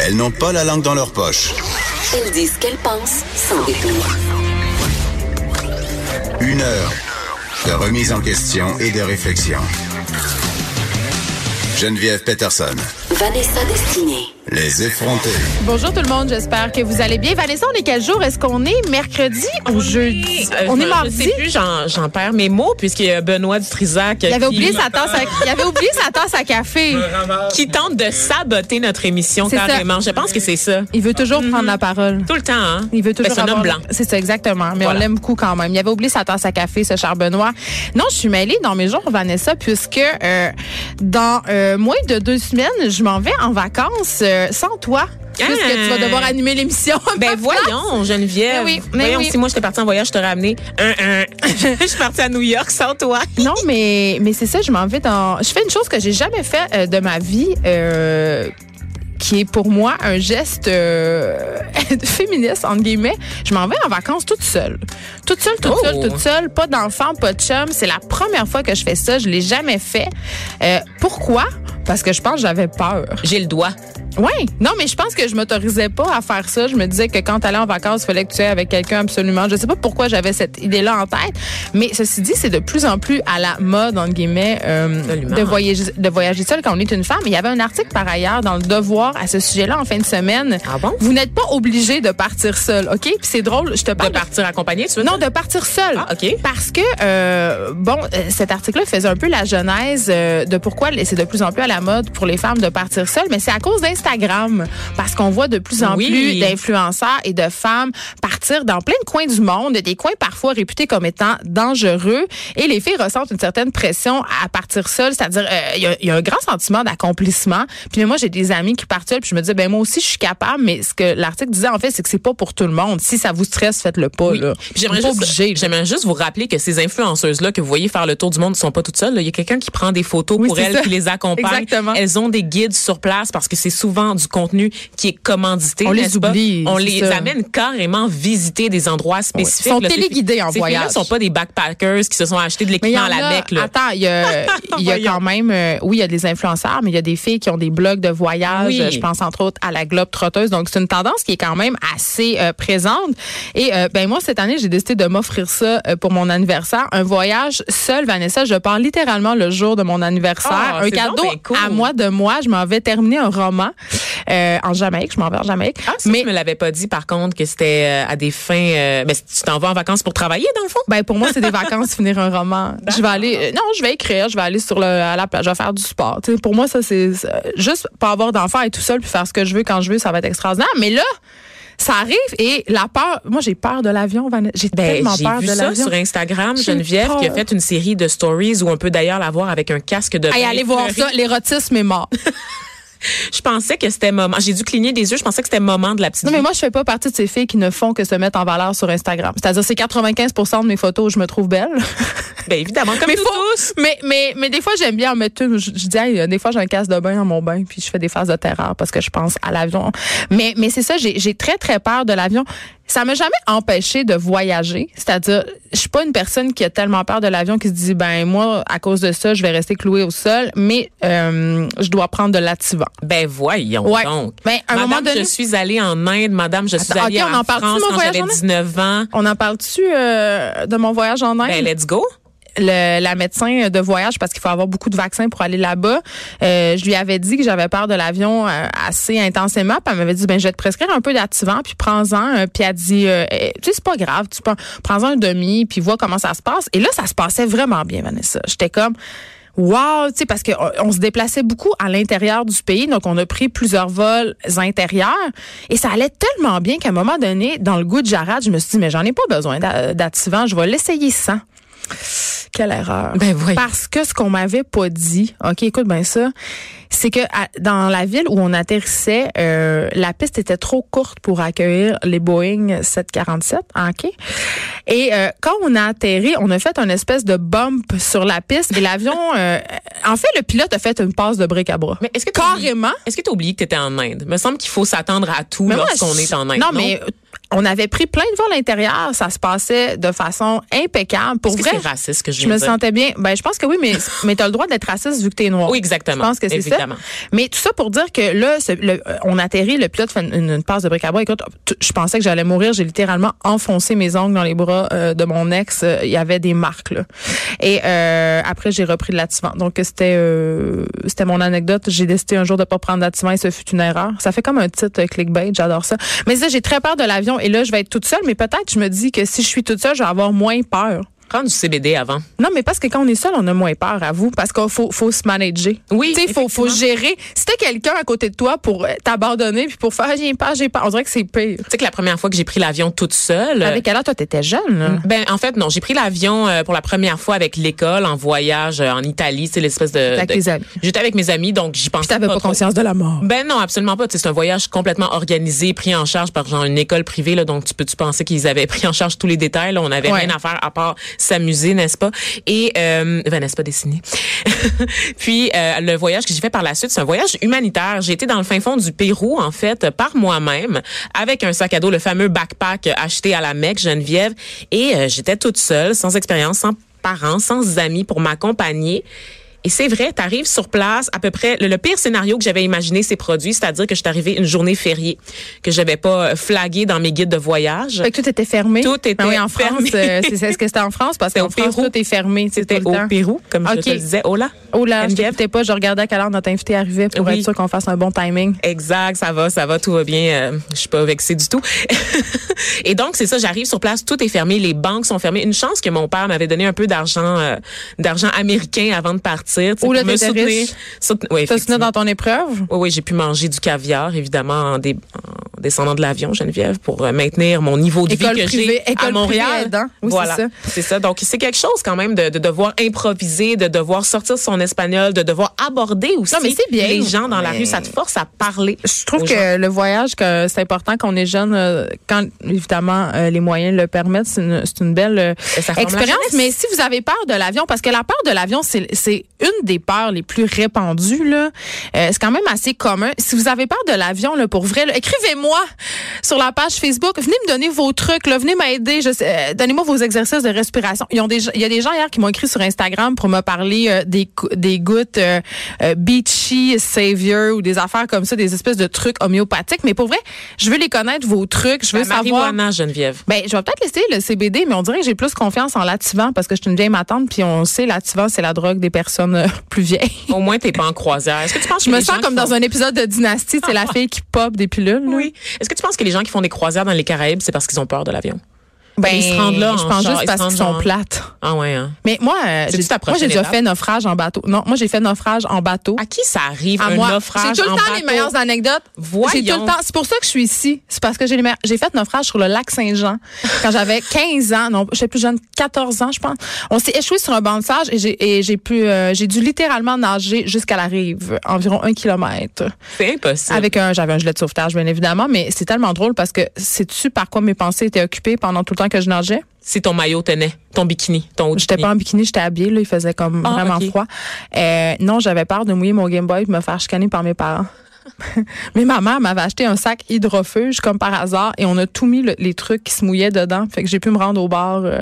Elles n'ont pas la langue dans leur poche. Elles disent ce qu'elles pensent sans détour. Une heure de remise en question et de réflexion. Geneviève Peterson. Vanessa Destinée. Les effrontés. Bonjour tout le monde, j'espère que vous allez bien. Vanessa, on est quel jour? Est-ce qu'on est mercredi ou jeudi? Euh, on est je- mardi? Je sais plus, j'en, j'en perds mes mots, puisqu'il y a Benoît Dutrisac Il avait qui, oublié sa tasse à, il avait oublié sa tasse à café. qui tente de saboter notre émission C'est ça. carrément. Je pense que c'est ça. Il veut toujours prendre la parole. Tout le temps, hein? Il veut toujours Ben, c'est un homme blanc. C'est ça, exactement. Mais Voilà. on l'aime beaucoup quand même. Il avait oublié sa tasse à café, ce cher Benoît. Non, je suis mêlée dans mes jours, Vanessa, puisque euh, dans euh, moins de deux semaines, je m'en vais en vacances euh, sans toi. Puisque tu vas devoir animer l'émission. Ben voyons, Geneviève. Ben oui, ben voyons, oui. si moi j'étais partie en voyage, je t'aurais amené un, un. je suis partie à New York sans toi. Non, mais, mais c'est ça, je m'en vais dans. Je fais une chose que j'ai jamais fait euh, de ma vie. euh, qui est pour moi un geste euh, féministe, entre guillemets. Je m'en vais en vacances toute seule. Toute seule, toute Oh. seule, toute seule. Pas d'enfant, pas de chum. C'est la première fois que je fais ça. Je l'ai jamais fait. Euh, pourquoi? Parce que je pense que j'avais peur. J'ai le doigt. Oui, non, mais je pense que je m'autorisais pas à faire ça. Je me disais que quand t'allais en vacances, il fallait que tu aies avec quelqu'un absolument. Je sais pas pourquoi j'avais cette idée-là en tête, mais ceci dit, c'est de plus en plus à la mode, entre guillemets, euh, de voyager, de voyager seul quand on est une femme. Il y avait un article par ailleurs dans le Devoir à ce sujet-là en fin de semaine. Ah bon? Vous n'êtes pas obligé de partir seul, ok? Puis c'est drôle, je te De parle de partir accompagné, tu veux non, dire? de partir seul. Ah, OK. Parce que, euh, bon, euh, cet article-là faisait un peu la genèse de pourquoi c'est de plus en plus à la mode pour les femmes de partir seules, mais c'est à cause d'Instagram. Parce qu'on voit de plus en Oui. plus d'influenceurs et de femmes partir dans plein de coins du monde, des coins parfois réputés comme étant dangereux. Et les filles ressentent une certaine pression à partir seules, c'est-à-dire, euh, il y, a- il y a un grand sentiment d'accomplissement. Puis moi, j'ai des amis qui partent seuls, puis je me dis, ben moi aussi, je suis capable, mais ce que l'article disait, en fait, c'est que c'est pas pour tout le monde. Si ça vous stresse, faites-le pas, Oui. là. J'aimerais juste, là. j'aimerais juste vous rappeler que ces influenceuses-là que vous voyez faire le tour du monde ne sont pas toutes seules. là. Il y a quelqu'un qui prend des photos Oui, pour elles, ça. qui les accompagne. Exactement. Elles ont des guides sur place parce que c'est souvent du contenu qui est commandité. On les pas? oublie, On les ça. amène carrément visiter des endroits spécifiques. Ils sont là. Téléguidés en voyage. filles-là sont pas des backpackers qui se sont achetés de l'équipement en à la bec. Là. attends, il y a, y quand même, euh, oui, il y a des influenceurs, mais il y a des filles qui ont des blogs de voyage. Oui. Je pense entre autres à la Globe Trotteuse. Donc c'est une tendance qui est quand même assez euh, présente. Et euh, ben moi cette année j'ai décidé de m'offrir ça euh, pour mon anniversaire, un voyage seul, Vanessa. Je pars littéralement le jour de mon anniversaire, Ah, un cadeau donc bien cool. à moi de moi. Je m'en vais terminer un roman euh, en Jamaïque. Je m'en vais en Jamaïque. Ah, ça, mais tu me l'avais pas dit, par contre, que c'était euh, à des fins... euh, ben, tu t'en vas en vacances pour travailler, dans le fond? Ben pour moi c'est des vacances finir un roman. Je vais aller euh, non, je vais écrire, je vais aller sur le à la plage, je vais faire du sport. Pour moi ça c'est juste pas avoir d'enfant et tout seul puis faire ce que je veux quand je veux, ça va être extraordinaire. Mais là ça arrive et la peur, moi j'ai peur de l'avion, Vanessa. J'ai Ben, tellement j'ai peur vu de ça l'avion. sur Instagram, Geneviève, peur. qui a fait une série de stories où on peut d'ailleurs la voir avec un casque de Hey, allez voir ça, l'érotisme est mort. Je pensais que c'était moment. J'ai dû cligner des yeux. Je pensais que c'était moment de la petite Non, mais moi, je fais pas partie de ces filles qui ne font que se mettre en valeur sur Instagram. C'est-à-dire, c'est 95% de mes photos où je me trouve belle. Ben, évidemment, comme mais nous faut- tous. Mais, mais, mais des fois, j'aime bien en mettre une. Je, je dis, hey, des fois, j'ai un casse de bain dans mon bain, puis je fais des phases de terreur parce que je pense à l'avion. Mais, mais c'est ça, j'ai très, très peur de l'avion. Ça m'a jamais empêché de voyager. C'est-à-dire, je suis pas une personne qui a tellement peur de l'avion qui se dit, ben, moi, à cause de ça, je vais rester clouée au sol, mais euh, je dois prendre de l'activant. Ben, voyons Ouais. donc. Ben, à un madame, moment donné- je suis allée en Inde. Madame, je suis Attends, allée ok, on en en France mon quand voyage j'avais en Inde? 19 ans. On en parle-tu euh, de mon voyage en Inde? Ben, let's go. Le- la médecin de voyage parce qu'il faut avoir beaucoup de vaccins pour aller là-bas. Euh, je lui avais dit que j'avais peur de l'avion euh, assez intensément. Puis elle m'avait dit ben je vais te prescrire un peu d'activant puis prends-en. Euh, puis elle dit euh, Eh, tu sais c'est pas grave, tu prends prends-en un demi puis vois comment ça se passe. Et là ça se passait vraiment bien Vanessa. J'étais comme Wow, tu sais parce que on, on se déplaçait beaucoup à l'intérieur du pays, donc on a pris plusieurs vols intérieurs et ça allait tellement bien qu'à un moment donné, dans le goût de Jarad, je me suis dit mais j'en ai pas besoin d'a- d'activant, je vais l'essayer sans. Quelle erreur. Ben, voyons. Parce que ce qu'on m'avait pas dit, OK, écoute bien ça, c'est que à- dans la ville où on atterrissait, euh, la piste était trop courte pour accueillir les Boeing 747, OK? Et euh, quand on a atterri, on a fait une espèce de bump sur la piste et l'avion, euh, en fait, le pilote a fait une passe de bric à bras. Mais est-ce que Carrément. Est-ce que tu as oublié que tu étais en Inde? me semble qu'il faut s'attendre à tout lorsqu'on est en Inde. Non, mais on avait pris plein de vols à l'intérieur. Ça se passait de façon impeccable. Pour vrai, c'est raciste que je je me dire? sentais bien. Ben, je pense que oui, mais, mais t'as le droit d'être raciste vu que t'es noir. Oui, exactement. Je pense que c'est ça. Mais tout ça pour dire que là, ce- le- euh, on atterrit, le pilote fait une, une passe de bric à bras. Écoute, je pensais que j'allais mourir. J'ai littéralement enfoncé mes ongles dans les bras euh, de mon ex. Euh, Il y avait des marques là. Et euh, après, j'ai repris de l'attivant. Donc c'était c'était mon anecdote. J'ai décidé un jour de pas prendre d'attivant et ce fut une erreur. Ça fait comme un titre clickbait. J'adore ça. Mais ça, j'ai très peur de l'avion. Et là, je vais être toute seule. Mais peut-être, je me dis que si je suis toute seule, je vais avoir moins peur. Du CBD avant. Non, mais parce que quand on est seul, on a moins peur à vous, parce qu'il faut, faut se manager. Oui, Tu sais, faut, faut gérer. Si t'as quelqu'un à côté de toi pour euh, t'abandonner puis pour faire, Ah, j'ai peur, j'ai peur, on dirait que c'est pire. Tu sais que la première fois que j'ai pris l'avion toute seule. Avec quelle heure, toi, t'étais jeune, là? Ben en fait non, j'ai pris l'avion euh, pour la première fois avec l'école en voyage euh, en Italie, c'est l'espèce de Avec de- tes amis. J'étais avec mes amis donc j'y pensais Puis t'avais pas, conscience de la mort. Ben non, absolument pas. Tu C'est un voyage complètement organisé, pris en charge par genre une école privée. Là, donc tu peux tu penser qu'ils avaient pris en charge tous les détails. Là, on n'avait Ouais. rien à faire à part s'amuser, n'est-ce pas? Et euh, ben, n'est-ce pas dessiner? Puis euh, le voyage que j'ai fait par la suite, c'est un voyage humanitaire. J'ai été dans le fin fond du Pérou en fait par moi-même avec un sac à dos, le fameux backpack acheté à la Mecque, Geneviève, et euh, j'étais toute seule, sans expérience, sans parents, sans amis pour m'accompagner. Et c'est vrai, tu arrives sur place, à peu près, le, le pire scénario que j'avais imaginé s'est produit, c'est-à-dire que je suis arrivée une journée fériée, que j'avais pas euh, flagué dans mes guides de voyage. Fait que tout était fermé. Tout était Ben oui, en France, fermé. euh, c'est est-ce que c'était en France? Parce qu'en au France, Pérou. tout est fermé. C'était au temps. Pérou, comme je Ok. te le disais. Oh là! Oh là, je pas, je regardais à quelle heure notre invité arrivait pour Oui. être sûr qu'on fasse un bon timing. Exact, ça va, ça va, tout va bien. euh, je suis pas vexée du tout. et donc c'est ça, j'arrive sur place, tout est fermé, les banques sont fermées. Une chance que mon père m'avait donné un peu d'argent, euh, d'argent américain avant de partir, là, pour me soutenir. riche. Souten- oui, Ça se tenait effectivement. dans ton épreuve? Oui, oui, j'ai pu manger du caviar, évidemment, en, dé- en descendant de l'avion, Geneviève, pour euh, maintenir mon niveau de École vie que j'ai à Montréal. privée aidant. Oui, voilà, c'est ça. Donc, c'est quelque chose quand même de, de devoir improviser, de devoir sortir son espagnol, de devoir aborder aussi Non, mais bien. les gens dans la rue. Ça te force à parler. Je trouve que gens. le voyage, que c'est important qu'on est jeune, euh, quand évidemment euh, les moyens le permettent, c'est une, belle euh, expérience. Mais si vous avez peur de l'avion, parce que la peur de l'avion, c'est une des peurs les plus répandues là. Euh, c'est quand même assez commun. Si vous avez peur de l'avion, là, pour vrai, écrivez-moi sur la page Facebook. Venez me donner vos trucs, là, venez m'aider. Je sais, euh, Donnez-moi vos exercices de respiration. Ils ont des, il y a des gens hier qui m'ont écrit sur Instagram pour me parler euh, des, des gouttes euh, euh, Beachy Savior ou des affaires comme ça, des espèces de trucs homéopathiques. Mais pour vrai, je veux les connaître, vos trucs. Je veux La savoir. marijuana, Geneviève. Ben, je vais peut-être laisser le CBD, mais on dirait que j'ai plus confiance en l'activant parce que je suis une vieille matante, puis on sait l'activant, c'est la drogue des personnes plus vieilles. Au moins, t'es pas en croisière. Est-ce que tu penses Je que me les sens comme dans font- un épisode de Dynastie, c'est la fille qui pop des pilules. Oui. Est-ce que tu penses que les gens qui font des croisières dans les Caraïbes, c'est parce qu'ils ont peur de l'avion? Ben, Ils se rendent là je en pense juste parce qu'ils sont plates. Ah ouais, hein? Mais moi, euh, j'ai, moi, j'ai déjà fait naufrage en bateau. Non, moi, j'ai fait naufrage en bateau. À qui ça arrive, à un moi. naufrage J'ai tout le temps les meilleures anecdotes. Voyons. Tout le temps. C'est pour ça que je suis ici. C'est parce que j'ai les. J'ai fait naufrage sur le lac Saint-Jean quand j'avais 15 ans. Non, j'étais plus jeune, 14 ans, je pense. On s'est échoué sur un banc de sage et j'ai, et j'ai pu, euh, j'ai dû littéralement nager jusqu'à la rive, environ un kilomètre. C'est impossible. Avec un, j'avais un gilet de sauvetage, bien évidemment, mais c'est tellement drôle parce que sais-tu par quoi mes pensées étaient occupées pendant tout le temps que je nageais? Si ton maillot tenait, ton bikini, ton haut J'étais pas en bikini, j'étais habillée, là, il faisait comme Ah, vraiment froid. Euh, non, j'avais peur de mouiller mon Game Boy et de me faire chicaner par mes parents. Mais ma mère m'avait acheté un sac hydrofuge comme par hasard et on a tout mis le- les trucs qui se mouillaient dedans. Fait que j'ai pu me rendre au bar euh,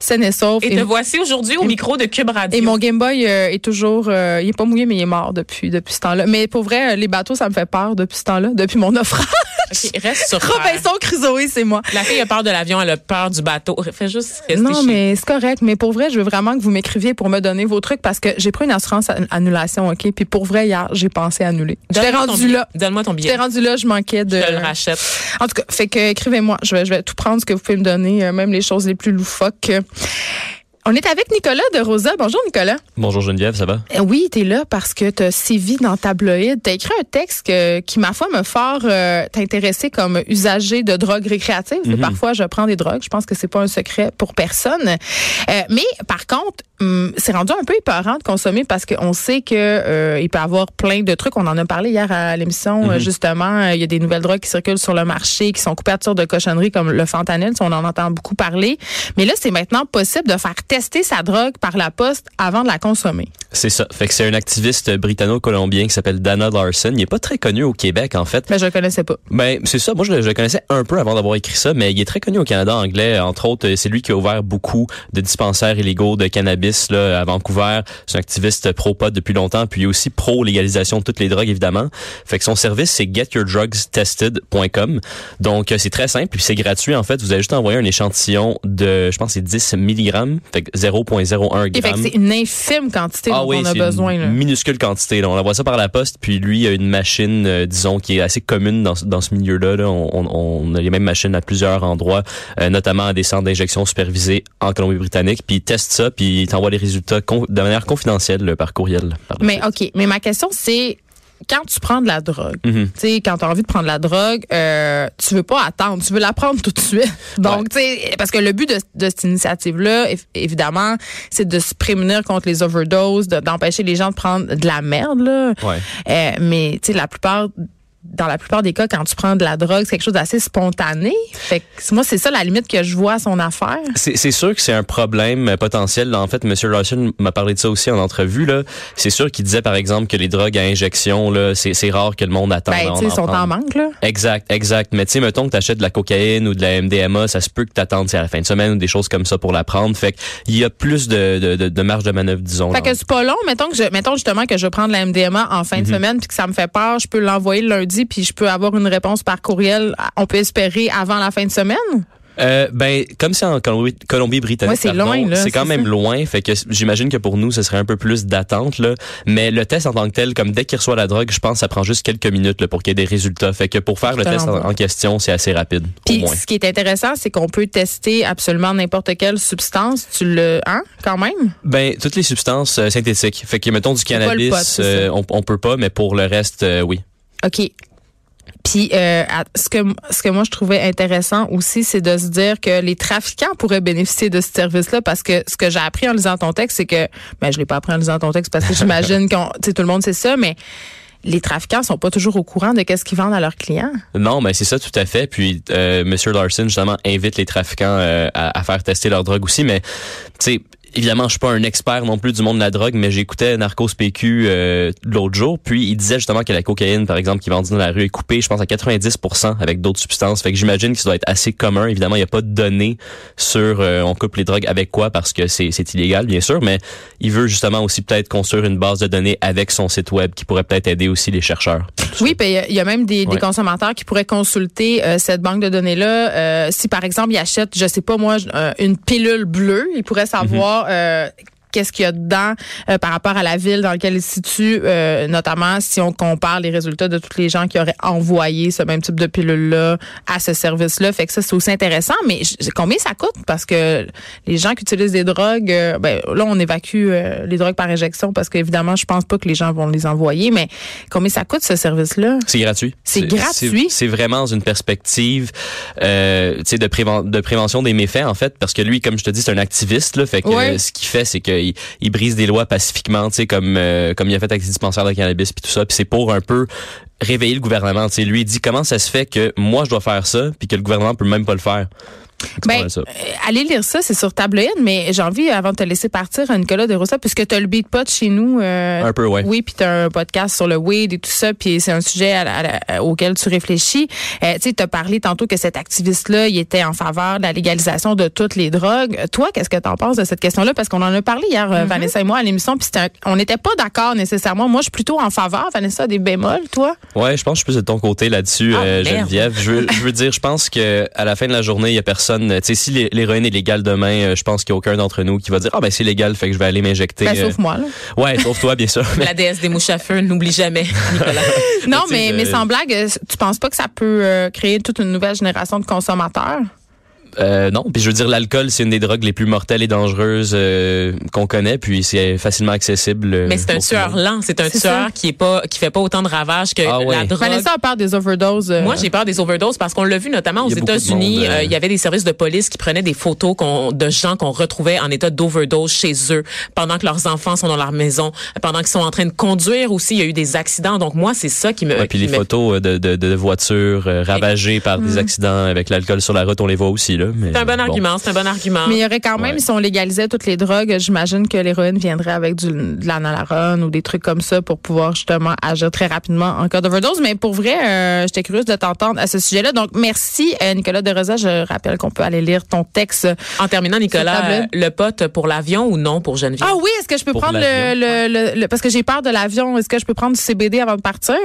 saine et sauf. Et te voici aujourd'hui au micro de Cube Radio. et mon Game Boy euh, est toujours, euh, il est pas mouillé mais il est mort depuis depuis ce temps-là. Mais pour vrai, les bateaux ça me fait peur depuis ce temps-là, depuis mon naufrage. Ok, reste sur. Robinson Crusoe, c'est moi. La fille a peur de l'avion, elle a peur du bateau. Fais juste rester Non, chez mais c'est correct. Mais pour vrai, je veux vraiment que vous m'écriviez pour me donner vos trucs parce que j'ai pris une assurance an- annulation, OK? Puis pour vrai, hier, j'ai pensé annuler. J'étais rendu là. Donne-moi ton billet. J'étais rendu là, je manquais de. Je te le rachète. En tout cas, fait que écrivez-moi. Je vais, je vais tout prendre ce que vous pouvez me donner, euh, même les choses les plus loufoques. On est avec Nicolas de Rosa. Bonjour Nicolas. Bonjour Geneviève, ça va? Euh, Oui, tu es là parce que tu as sévi dans tabloïd. Tu as écrit un texte que- qui, ma foi, me fort euh, t'intéresser comme usager de drogues récréatives. Mhm. Parfois, je prends des drogues. Je pense que c'est pas un secret pour personne. Euh, mais par contre, hum, c'est rendu un peu épeurant de consommer parce qu'on sait que euh, il peut y avoir plein de trucs. On en a parlé hier à l'émission, Mhm. justement. Euh, Il y a des nouvelles drogues qui circulent sur le marché, qui sont couvertures de cochonneries comme le fentanyl. On en entend beaucoup parler. Mais là, c'est maintenant possible de faire tester sa drogue par la poste avant de la consommer. C'est ça. Fait que c'est un activiste britanno-colombien qui s'appelle Dana Larson. Il est pas très connu au Québec, en fait. Mais je le connaissais pas. Ben, c'est ça. Moi, je le, je le connaissais un peu avant d'avoir écrit ça, mais il est très connu au Canada anglais. Entre autres, euh, c'est lui qui a ouvert beaucoup de dispensaires illégaux de cannabis là, à Vancouver. C'est un activiste pro-pot depuis longtemps, puis aussi pro-légalisation de toutes les drogues, évidemment. Fait que son service, c'est getyourdrugstested.com. Donc, euh, c'est très simple, puis c'est gratuit, en fait. Vous avez juste envoyé un échantillon de, je pense, c'est 10 mg, fait que 0,01 Et fait que g. c'est une infime quantité dont on a besoin. une Là. minuscule quantité. Là. On envoie ça par la poste, puis lui a une machine, euh, disons, qui est assez commune dans, ce- dans ce milieu-là. là. On, on- on a les mêmes machines à plusieurs endroits, euh, notamment à des centres d'injection supervisés en Colombie-Britannique. Puis il teste ça, puis il t'envoie les résultats de manière confidentielle là, par courriel. par Mais suite. OK, mais ma question, c'est quand tu prends de la drogue, Mhm. tu sais, quand tu as envie de prendre de la drogue, euh, tu veux pas attendre, tu veux la prendre tout de suite. Donc, tu sais, parce que le but de, de cette initiative-là, év- évidemment, c'est de se prémunir contre les overdoses, de- d'empêcher les gens de prendre de la merde, là. Ouais. Euh, mais, tu sais, la plupart dans la plupart des cas, quand tu prends de la drogue, c'est quelque chose d'assez spontané. Fait que moi, c'est ça la limite que je vois à son affaire. C'est sûr que c'est un problème potentiel. En fait, M. Larson m'a parlé de ça aussi en entrevue. là. C'est sûr qu'il disait, par exemple, que les drogues à injection, là, c'est rare que le monde attende. Ben, tu ils sont en manque, là. Exact, exact. Mais tu sais, mettons que t'achètes de la cocaïne ou de la MDMA, ça se peut que tu sais, à la fin de semaine ou des choses comme ça pour la prendre. Fait qu'il y a plus de, de, de, de marge de manœuvre, disons. Fait là. que c'est pas long. Mettons que je, mettons justement que je prends de la MDMA en fin de semaine puis que ça me fait peur, je peux l'envoyer le puis je peux avoir une réponse par courriel. On peut espérer avant la fin de semaine? Euh, ben, comme c'est en Colombie- Colombie-Britannique, Ouais, c'est quand même ça. loin. Fait que j'imagine que pour nous, ce serait un peu plus d'attente, là. Mais le test en tant que tel, comme dès qu'il reçoit la drogue, je pense que ça prend juste quelques minutes, là, pour qu'il y ait des résultats. Fait que pour faire le te test en, question, c'est assez rapide, Puis ce qui est intéressant, c'est qu'on peut tester absolument n'importe quelle substance. Tu le, hein, quand même? Ben, toutes les substances euh, synthétiques. Fait que, mettons, du cannabis, pot, euh, on, on peut pas, mais pour le reste, oui. OK. Puis euh, ce que ce que moi je trouvais intéressant aussi, c'est de se dire que les trafiquants pourraient bénéficier de ce service-là parce que ce que j'ai appris en lisant ton texte, c'est que ben je l'ai pas appris en lisant ton texte parce que j'imagine qu'on tu sais tout le monde sait ça, mais les trafiquants sont pas toujours au courant de qu'est-ce qu'ils vendent à leurs clients. Non, mais c'est ça tout à fait. Puis euh, Monsieur Larson justement invite les trafiquants euh, à, à faire tester leur drogue aussi. Mais tu sais, évidemment, je suis pas un expert non plus du monde de la drogue, mais j'écoutais Narcos PQ euh, l'autre jour. Puis il disait justement que la cocaïne, par exemple, qui est vendue dans la rue est coupée, je pense à 90% avec d'autres substances. Fait que j'imagine que ça doit être assez commun. Évidemment, il n'y a pas de données sur euh, on coupe les drogues avec quoi parce que c'est c'est illégal, bien sûr. Mais il veut justement aussi peut-être construire une base de données avec son site web qui pourrait peut-être aider aussi les chercheurs. Oui, puis il y a- il y, a même des, des consommateurs qui pourraient consulter euh, cette banque de données-là. Euh, si, par exemple, ils achètent, je sais pas moi, euh, une pilule bleue, ils pourraient savoir euh, qu'est-ce qu'il y a dedans euh, par rapport à la ville dans laquelle il se situe, euh, notamment si on compare les résultats de tous les gens qui auraient envoyé ce même type de pilule-là à ce service-là. Fait que ça, c'est aussi intéressant. Mais combien ça coûte? Parce que les gens qui utilisent des drogues, euh, ben, là, on évacue les drogues par injection parce qu'évidemment, je pense pas que les gens vont les envoyer. Mais combien ça coûte, ce service-là? C'est gratuit. C'est gratuit? C'est vraiment dans une perspective de, préven- de prévention des méfaits, en fait, parce que lui, comme je te dis, c'est un activiste. Là, fait que ce qu'il fait, c'est qu'il il brise des lois pacifiquement, tu euh, comme il a fait avec les dispensaires de cannabis puis tout ça. Puis c'est pour un peu réveiller le gouvernement. Tu lui, il dit comment ça se fait que moi, je dois faire ça puis que le gouvernement peut même pas le faire? Ben, ça. euh, allez lire ça, c'est sur Tabloïd, mais j'ai envie, avant de te laisser partir, Nicolas de Rosa, puisque tu as le beat pot chez nous. euh, Un peu, ouais. Oui, puis tu as un podcast sur le weed et tout ça, puis c'est un sujet à la- à la- auquel tu réfléchis. Euh, tu sais, tu as parlé tantôt que cet activiste-là, il était en faveur de la légalisation de toutes les drogues. Toi, qu'est-ce que tu en penses de cette question-là? Parce qu'on en a parlé hier, Mm-hmm. euh, Vanessa et moi, à l'émission, puis on n'était pas d'accord nécessairement. Moi, je suis plutôt en faveur. Vanessa, a des bémols, toi? Ouais, je pense que je suis plus de ton côté là-dessus, Ah, euh. Geneviève. Je veux, je veux dire, je pense que à la fin de la journée, il y a personne. Tu sais, si l'hé- l'héroïne est légale demain, euh, je pense qu'il y a aucun d'entre nous qui va dire ah ben c'est légal, fait que je vais aller m'injecter. Ben, euh. sauf moi, là. Ouais, sauf toi, bien sûr. Mais- La déesse des mouches à feu, n'oublie jamais, Nicolas. Non, mais, euh, mais sans blague, euh, tu penses pas que ça peut euh, créer toute une nouvelle génération de consommateurs? Euh, non, puis je veux dire, l'alcool, c'est une des drogues les plus mortelles et dangereuses euh, qu'on connaît, puis c'est facilement accessible. euh, Mais c'est un tueur lent. C'est un tueur ça. qui est pas, qui fait pas autant de ravages que Ah la ouais. drogue. Vanessa peur des overdoses. euh, Moi, j'ai peur des overdoses parce qu'on l'a vu notamment aux États-Unis. euh, euh, il y avait des services de police qui prenaient des photos qu'on- de gens qu'on retrouvait en état d'overdose chez eux pendant que leurs enfants sont dans leur maison, pendant qu'ils sont en train de conduire aussi. Il y a eu des accidents. Donc moi, c'est ça qui me. Ouais, puis qui les me- photos de, de, de voitures euh, ravagées par des accidents avec l'alcool sur la route, on les voit aussi là. mais C'est un bon bon. argument. C'est un bon argument. Mais il y aurait quand même, Ouais. si on légalisait toutes les drogues, j'imagine que l'héroïne viendrait avec du, de la nalarone ou des trucs comme ça pour pouvoir justement agir très rapidement en cas d'overdose. Mais pour vrai, euh, j'étais curieuse de t'entendre à ce sujet-là. Donc, merci, euh, Nicolas De Rosa. Je rappelle qu'on peut aller lire ton texte. En terminant, Nicolas, euh, le pote pour l'avion ou non pour Geneviève? Ah oui, est-ce que je peux Pour prendre le, l'avion. le, le- le- Parce que j'ai peur de l'avion. Est-ce que je peux prendre du CBD avant de partir?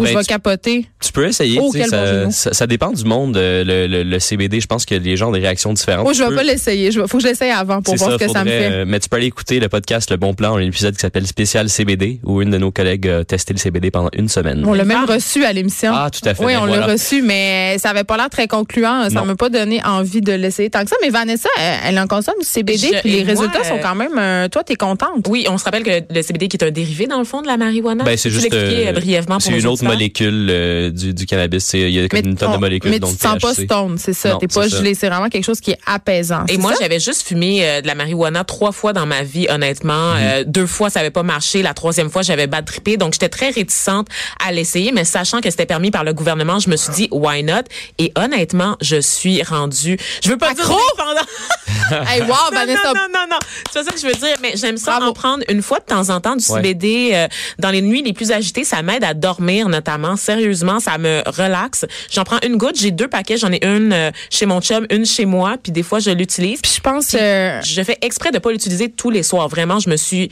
Ou Ben, je vais tu- capoter? Tu peux essayer. Oh, tu bon ça, ça, ça dépend du monde. euh, Le, le, le CBD, je pense que les gens ont des réactions différentes. Oh, je Tu vais peux- pas l'essayer. Il faut que je l'essaye avant pour voir ça, ce que ça me fait. euh, mais tu peux aller écouter le podcast Le Bon Plan, un épisode qui s'appelle Spécial CBD, où une de nos collègues a testé le CBD pendant une semaine. On l'a même Ah. reçu à l'émission. Ah, tout à fait. Oui, Ben on voilà. l'a reçu, mais ça avait pas l'air très concluant. Ça Non. m'a pas donné envie de l'essayer tant que ça. Mais Vanessa, elle, elle en consomme du CBD, Je- puis les moi, résultats euh, sont quand même. euh, toi, t'es contente. Oui, on se rappelle que le CBD qui est un dérivé dans le fond de la marijuana. Ben, c'est Tu juste euh, euh, brièvement pour une autre auditeurs? molécule euh, du, du cannabis. C'est- Il y a comme une tonne on- de molécules. mais donc tu te sens pas stone, c'est ça. Non, T'es pas c'est ça. gelé. C'est vraiment quelque chose qui est apaisant. Et c'est moi, ça? j'avais juste fumé euh, de la marijuana trois fois dans ma vie, honnêtement. Mhm. Euh, deux fois, ça avait pas marché. La troisième fois, j'avais bad trippé. Donc, j'étais très réticente à l'essayer, mais sachant que c'était permis par le gouvernement, je me suis dit, why not? Et honnêtement, je suis rendue... Je veux pas Accro? dire dépendant. Hey, wow, non, Vanessa. non, non, non, non. C'est pas ça que je veux dire, mais j'aime ça Bravo. en prendre une fois de temps en temps du Ouais. CBD euh, dans les nuits les plus agitées. Ça m'aide à dormir, notamment. Sérieusement, ça me relaxe. J'en prends une goutte. J'ai deux paquets. J'en ai une euh, chez mon chum, une chez moi. Puis des fois, je l'utilise. Puis je pense. euh, Je fais exprès de pas l'utiliser tous les soirs. Vraiment, je me suis...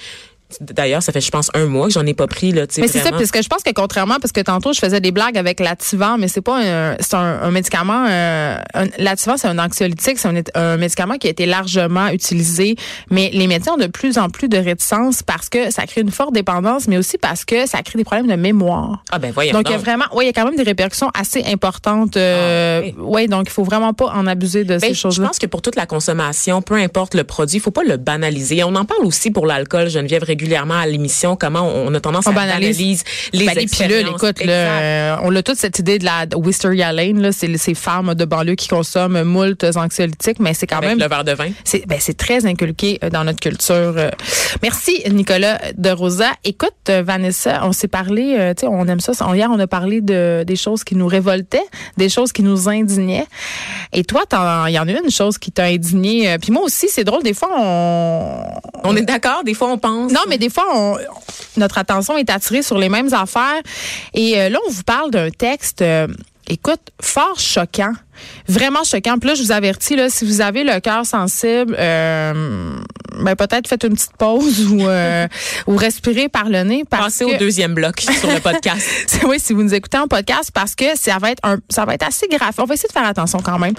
D'ailleurs, ça fait, je pense, un mois que j'en ai pas pris, là, Mais c'est ça, parce que je pense que contrairement, parce que tantôt je faisais des blagues avec l'Ativan, mais c'est pas un, c'est un, un médicament. Euh, L'Ativan, c'est un anxiolytique, c'est un, un médicament qui a été largement utilisé, mais les médecins ont de plus en plus de réticence parce que ça crée une forte dépendance, mais aussi parce que ça crée des problèmes de mémoire. Ah ben voyons Donc il y a donc. vraiment, ouais, il y a quand même des répercussions assez importantes. Euh, Ah, oui. ouais, donc il faut vraiment pas en abuser de Ben, ces je choses-là. pense que pour toute la consommation, peu importe le produit, il faut pas le banaliser. On en parle aussi pour l'alcool, Geneviève, régulièrement à l'émission, comment on a tendance On à banalise. banaliser les Ben, les pilules, écoute, là, euh, on a toute cette idée de la Wisteria Lane, là, c'est ces femmes de banlieue qui consomment moult anxiolytiques, mais c'est quand Avec même le verre de vin. c'est ben, c'est très inculqué euh, dans notre culture. euh. Merci Nicolas de Rosa. Écoute Vanessa, on s'est parlé, tu sais, on aime ça. Hier on a parlé de des choses qui nous révoltaient, des choses qui nous indignaient. Et toi, il y en a une chose qui t'a indigné. Puis moi aussi, c'est drôle. Des fois, on On est d'accord, des fois on pense. non, mais des fois, on- notre attention est attirée sur les mêmes affaires. Et euh, là, on vous parle d'un texte, euh, écoute, fort choquant. Vraiment choquant. Puis là, je vous avertis, là, si vous avez le cœur sensible, euh, ben, peut-être faites une petite pause ou, euh, ou respirez par le nez. Parce Passez que, au deuxième bloc sur le podcast. c'est- oui, si vous nous écoutez en podcast, parce que ça va être un, ça va être assez grave. On va essayer de faire attention quand même.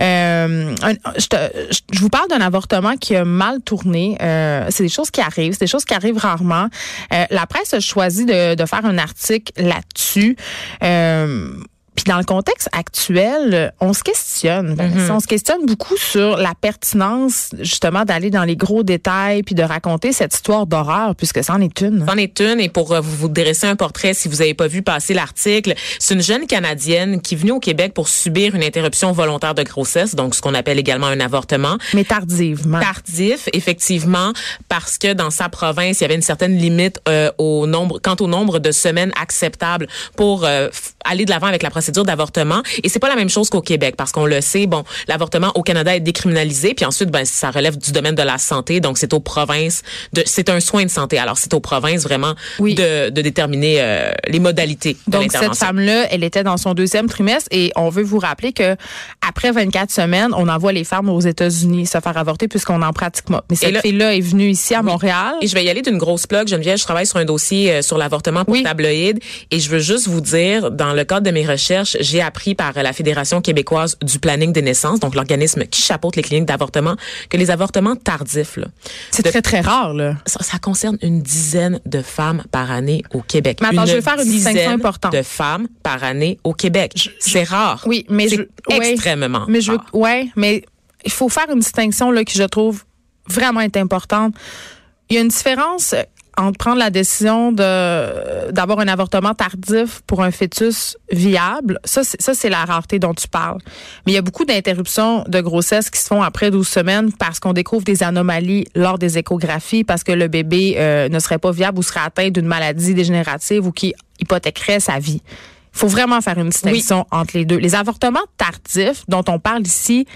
Euh, un- je, te- je- je vous parle d'un avortement qui a mal tourné. Euh, c'est des choses qui arrivent, c'est des choses qui arrivent rarement. Euh, la presse a choisi de, de faire un article là-dessus. Euh, puis dans le contexte actuel, on se questionne. Vanessa. On se questionne beaucoup sur la pertinence justement d'aller dans les gros détails puis de raconter cette histoire d'horreur puisque c'en est une. C'en est une et pour euh, vous vous dresser un portrait, si vous n'avez pas vu passer l'article, c'est une jeune Canadienne qui est venue au Québec pour subir une interruption volontaire de grossesse, donc ce qu'on appelle également un avortement. Mais tardivement. Tardif, effectivement, parce que dans sa province, il y avait une certaine limite euh, au nombre, quant au nombre de semaines acceptables pour euh, aller de l'avant avec la procédure d'avortement. Et c'est pas la même chose qu'au Québec, parce qu'on le sait, bon, l'avortement au Canada est décriminalisé, puis ensuite, ben, ça relève du domaine de la santé, donc c'est aux provinces, de, c'est un soin de santé. Alors c'est aux provinces vraiment Oui. de, de déterminer euh, les modalités de Donc cette femme-là, elle était dans son deuxième trimestre et on veut vous rappeler que après 24 semaines, on envoie les femmes aux États-Unis se faire avorter puisqu'on en pratique pas. Mais cette là- fille-là est venue ici à Montréal. Et je vais y aller d'une grosse plug. Geneviève, je travaille sur un dossier euh, sur l'avortement pour Oui. tabloïd. Et je veux juste vous dire, dans le cadre de mes recherches, j'ai appris par la Fédération québécoise du planning des naissances, donc l'organisme qui chapeaute les cliniques d'avortement, que les avortements tardifs, C'est très, très rare, là. ça, ça concerne une dizaine de femmes par année au Québec. Mais attends, je vais faire une distinction importante. de femmes par année au Québec. C'est rare. Oui, mais je- ouais. extrêmement Mais je veux, ouais, mais il faut faire une distinction là qui je trouve vraiment est importante. Il y a une différence euh, entre prendre la décision de d'avoir un avortement tardif pour un fœtus viable, ça c'est ça c'est la rareté dont tu parles. Mais il y a beaucoup d'interruptions de grossesse qui se font après 12 semaines parce qu'on découvre des anomalies lors des échographies parce que le bébé euh, ne serait pas viable ou serait atteint d'une maladie dégénérative ou qui hypothéquerait sa vie. Il faut vraiment faire une distinction entre les deux. Les avortements tardifs dont on parle ici,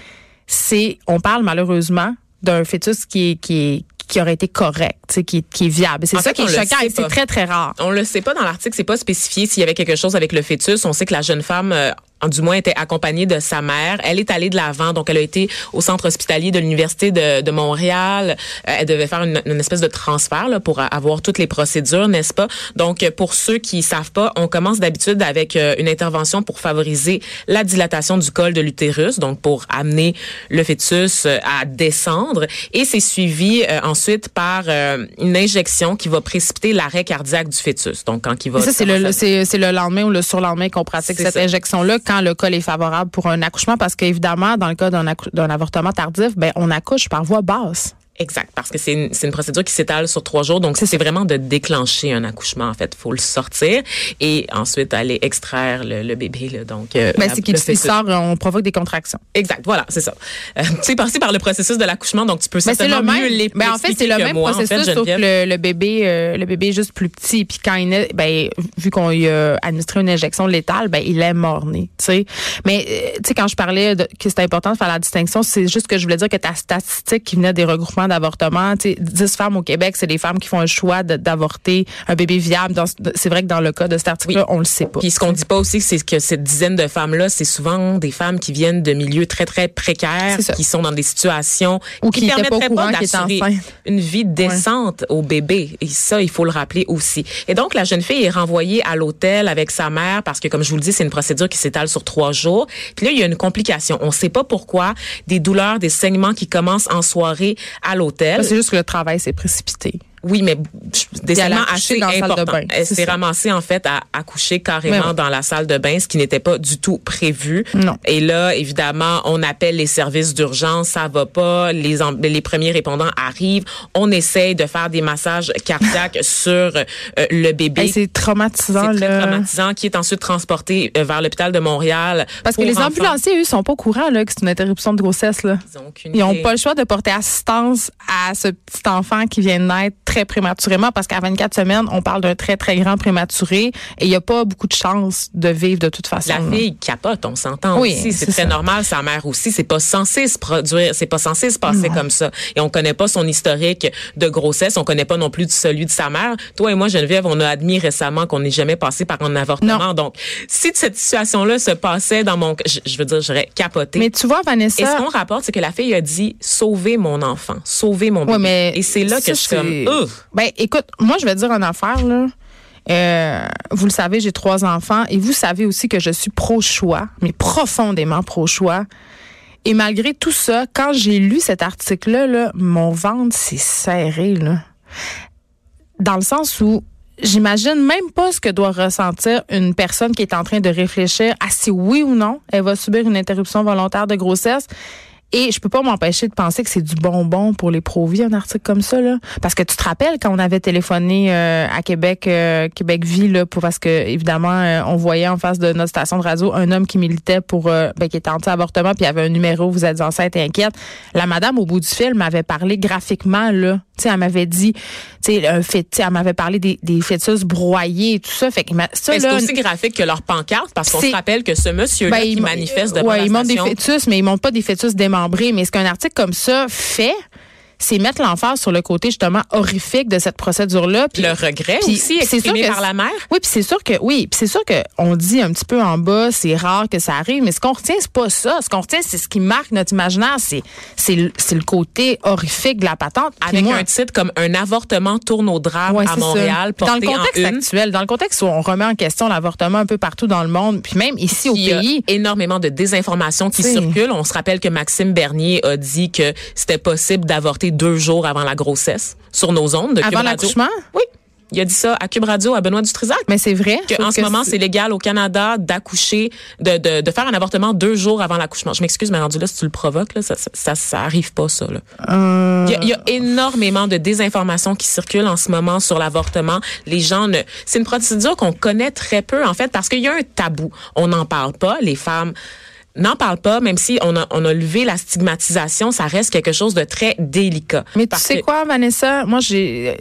c'est on parle malheureusement d'un fœtus qui est qui est qui aurait été correct, qui, est- qui est viable. C'est ça fait, qui est choquant et c'est très très rare. On le sait pas dans l'article, c'est pas spécifié s'il y avait quelque chose avec le fœtus. On sait que la jeune femme, euh, du moins, était accompagnée de sa mère. Elle est allée de l'avant, donc elle a été au centre hospitalier de l'université de, de Montréal. Euh, elle devait faire une, une espèce de transfert là, pour avoir toutes les procédures, n'est-ce pas? Donc, pour ceux qui savent pas, on commence d'habitude avec euh, une intervention pour favoriser la dilatation du col de l'utérus, donc pour amener le fœtus euh, à descendre, et c'est suivi euh, ensuite par une injection qui va précipiter l'arrêt cardiaque du fœtus. Donc, quand il va Et ça, c'est le, c'est, c'est le lendemain ou le surlendemain qu'on pratique cette ça. injection-là quand le col est favorable pour un accouchement parce qu'évidemment, dans le cas d'un, avortement tardif, ben, on accouche par voie basse. Exact, parce que c'est une, c'est une procédure qui s'étale sur trois jours, donc c'est vraiment de déclencher un accouchement. En fait, faut le sortir et ensuite aller extraire le, le bébé. Là, donc, euh, Ben, c'est qu'il sort, on provoque des contractions. Exact, voilà, c'est ça. Euh, tu sais, passer par le processus de l'accouchement, donc tu peux Ben, certainement le mieux même. les Ben, en fait, c'est le même moi, en fait, processus, sauf que le, le bébé, euh, le bébé est juste plus petit. Puis quand il naît, ben, vu qu'on lui a administré une injection létale, ben, il est mort-né, tu sais. Mais, euh, tu sais, quand je parlais de, que c'était important de faire la distinction, c'est juste que je voulais dire que ta statistique qui venait des regroupements d'avortement, tu sais, 10 femmes au Québec, c'est des femmes qui font un choix d'avorter un bébé viable. C'est vrai que dans le cas de cet article-là, on le sait pas. Puis ce qu'on dit pas aussi, c'est que cette dizaine de femmes-là, c'est souvent des femmes qui viennent de milieux très, très précaires, qui sont dans des situations Ou qui pas au permettraient qu'ils étaient d'assurer une vie décente au bébé. Et ça, il faut le rappeler aussi. Et donc, la jeune fille est renvoyée à l'hôtel avec sa mère parce que, comme je vous le dis, c'est une procédure qui s'étale sur trois jours. Puis là, il y a une complication. On sait pas pourquoi. Des douleurs, des saignements qui commencent en soirée à C'est juste que le travail s'est précipité. Oui, mais accouché assez dans la salle de importants. bain, Elle s'est ramassée en fait à accoucher carrément Mais ouais. dans la salle de bain, ce qui n'était pas du tout prévu. Non. Et là, évidemment, on appelle les services d'urgence, ça va pas, les les premiers répondants arrivent, on essaye de faire des massages cardiaques sur euh, le bébé. Hey, c'est traumatisant, C'est très là. traumatisant, qui est ensuite transporté euh, vers l'hôpital de Montréal. Parce que les enfants. ambulanciers, eux, sont pas au courant là, que c'est une interruption de grossesse. Là. Ils n'ont pas le choix de porter assistance à ce petit enfant qui vient de naître très prématurément parce qu'à 24 semaines, on parle d'un très, très grand prématuré et il n'y a pas beaucoup de chances de vivre de toute façon. La fille capote, on s'entend Oui, aussi. C'est très ça. normal. Sa mère aussi. C'est pas censé se produire. C'est pas censé se passer comme ça. Et on connaît pas son historique de grossesse. On connaît pas non plus celui de sa mère. Toi et moi, Geneviève, on a admis récemment qu'on n'est jamais passé par un avortement. Non. Donc, si cette situation-là se passait dans mon, je, je veux dire, j'aurais capoté. Mais tu vois, et ce Vanessa. qu'on rapporte, c'est que la fille a dit sauver mon enfant, sauver mon bébé. Ouais, mais et c'est là que je suis comme! Ben, écoute, moi, je vais dire une affaire. Euh, vous le savez, j'ai trois enfants et vous savez aussi que je suis pro-choix, mais profondément pro-choix. Et malgré tout ça, quand j'ai lu cet article-là, là, mon ventre s'est serré. Dans le sens où j'imagine même pas ce que doit ressentir une personne qui est en train de réfléchir à si oui ou non elle va subir une interruption volontaire de grossesse. Et je peux pas m'empêcher de penser que c'est du bonbon pour les pro-vie, un article comme ça, là. Parce que tu te rappelles quand on avait téléphoné euh, à Québec, euh, Québec Vie, là, pour, parce que évidemment, euh, on voyait en face de notre station de radio un homme qui militait pour, euh, ben, qui était anti-avortement, puis il y avait un numéro, vous êtes enceinte et inquiète. La madame, au bout du film, m'avait parlé graphiquement, là. Tu sais, elle m'avait dit, tu sais, un fait, elle m'avait parlé des, des fœtus broyés et tout ça. Fait que ça, c'est là, aussi graphique que leur pancarte parce qu'on se rappelle que ce monsieur-là ben, qui il- manifeste devant ouais, la des fœtus, mais ils montrent pas des fœtus Mais ce qu'un article comme ça fait, c'est mettre l'emphase sur le côté justement horrifique de cette procédure-là. Puis le regret puis aussi c'est sûr exprimé que par la mère? Oui, puis c'est sûr que oui, puis c'est sûr que on dit un petit peu en bas, c'est rare que ça arrive, mais ce qu'on retient c'est pas ça. Ce qu'on retient c'est ce qui marque notre imaginaire, c'est c'est le, côté horrifique de la patente. Puis Avec moi- un titre comme Un avortement tourne au drame Ouais, à. Montréal, dans le en contexte une. actuel, dans le contexte où on remet en question l'avortement un peu partout dans le monde, puis même ici au Il y a pays. énormément de désinformation qui circule. On se rappelle que Maxime Bernier a dit que c'était possible d'avorter deux jours avant la grossesse sur nos ondes de Avant l'accouchement? Oui. Il a dit ça à Cube Radio, à Benoît Dutrisac. Mais c'est vrai. Que en ce moment, c'est légal au Canada d'accoucher, de, de, de faire un avortement deux jours avant l'accouchement. Je m'excuse, mais rendu là, si tu le provoques, là, ça, ça, ça, ça arrive pas, ça. Là. Euh, Il, y a, il y a énormément de désinformation qui circule en ce moment sur l'avortement. Les gens ne, c'est une procédure qu'on connaît très peu, en fait, parce qu'il y a un tabou. On n'en parle pas. Les femmes n'en parlent pas, même si on a, on a levé la stigmatisation, ça reste quelque chose de très délicat. Mais tu sais que- quoi, Vanessa? Moi, j'ai.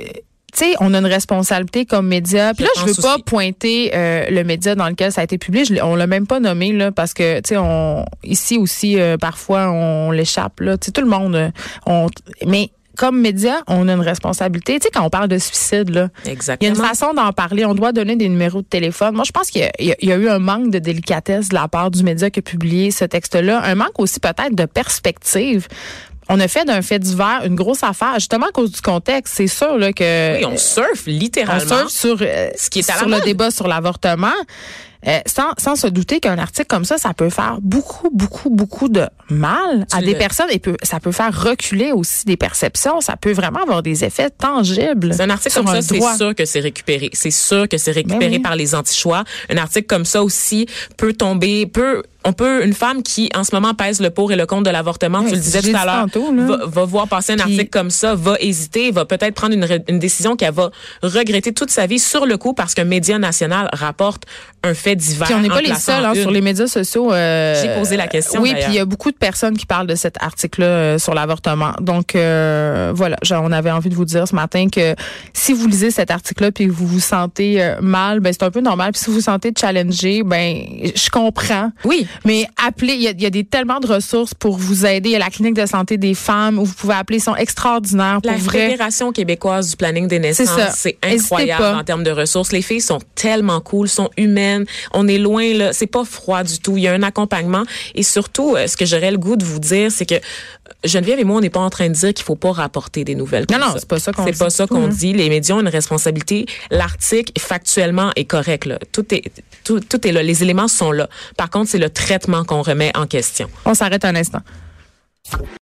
Tu sais, on a une responsabilité comme média. Puis là, je veux pas aussi. pointer euh, le média dans lequel ça a été publié. Je, on l'a même pas nommé là, parce que tu sais, on ici aussi euh, parfois on l'échappe là. Tu sais, tout le monde. euh, On, mais comme média, on a une responsabilité. Tu sais, quand on parle de suicide là, il y a une façon d'en parler. On doit donner des numéros de téléphone. Moi, je pense qu'il y, a- y eu un manque de délicatesse de la part du média qui a publié ce texte-là. Un manque aussi peut-être de perspective. On a fait d'un fait divers une grosse affaire, justement à cause du contexte. C'est sûr là, que Oui, on surfe on littéralement. surfe sur, euh, Ce qui est à sur le débat sur l'avortement. Euh, sans, sans se douter qu'un article comme ça, ça peut faire beaucoup, beaucoup, beaucoup de mal Tu à des personnes et peut, ça peut faire reculer aussi des perceptions. Ça peut vraiment avoir des effets tangibles. C'est un article sur comme ça, c'est sûr que c'est récupéré. C'est sûr que c'est récupéré Ben oui. par les anti-choix. Un article comme ça aussi peut tomber, peut, on peut, une femme qui en ce moment pèse le pour et le contre de l'avortement, Ouais, tu le disais tout à l'heure, va, va voir passer un Puis- article comme ça, va hésiter, va peut-être prendre une, une décision qu'elle va regretter toute sa vie sur le coup parce qu'un média national rapporte un fait divers. Puis on n'est pas les seuls hein, sur les médias sociaux. euh, J'ai posé la question, Oui, puis il y a beaucoup de personnes qui parlent de cet article-là euh, sur l'avortement. Donc euh, voilà, genre, on avait envie de vous dire ce matin que si vous lisez cet article-là puis que vous vous sentez euh, mal, ben c'est un peu normal. Puis si vous vous sentez challengé, ben je comprends. Oui. Mais appelez, il y a, y a des tellement de ressources pour vous aider. Il y a la clinique de santé des femmes où vous pouvez appeler, ils sont extraordinaires pour La vrai. Fédération québécoise du planning des naissances, c'est incroyable en termes de ressources. Les filles sont tellement cool, sont humaines. On est loin là, c'est pas froid du tout. Il y a un accompagnement et surtout, euh, ce que j'aurais le goût de vous dire, c'est que Geneviève et moi, on n'est pas en train de dire qu'il faut pas rapporter des nouvelles. Non, comme non, c'est pas ça qu'on C'est dit pas du ça qu'on hein. dit. Les médias ont une responsabilité. L'article factuellement est correct là. Tout est tout, tout est là. Les éléments sont là. Par contre, c'est le traitement qu'on remet en question. On s'arrête un instant.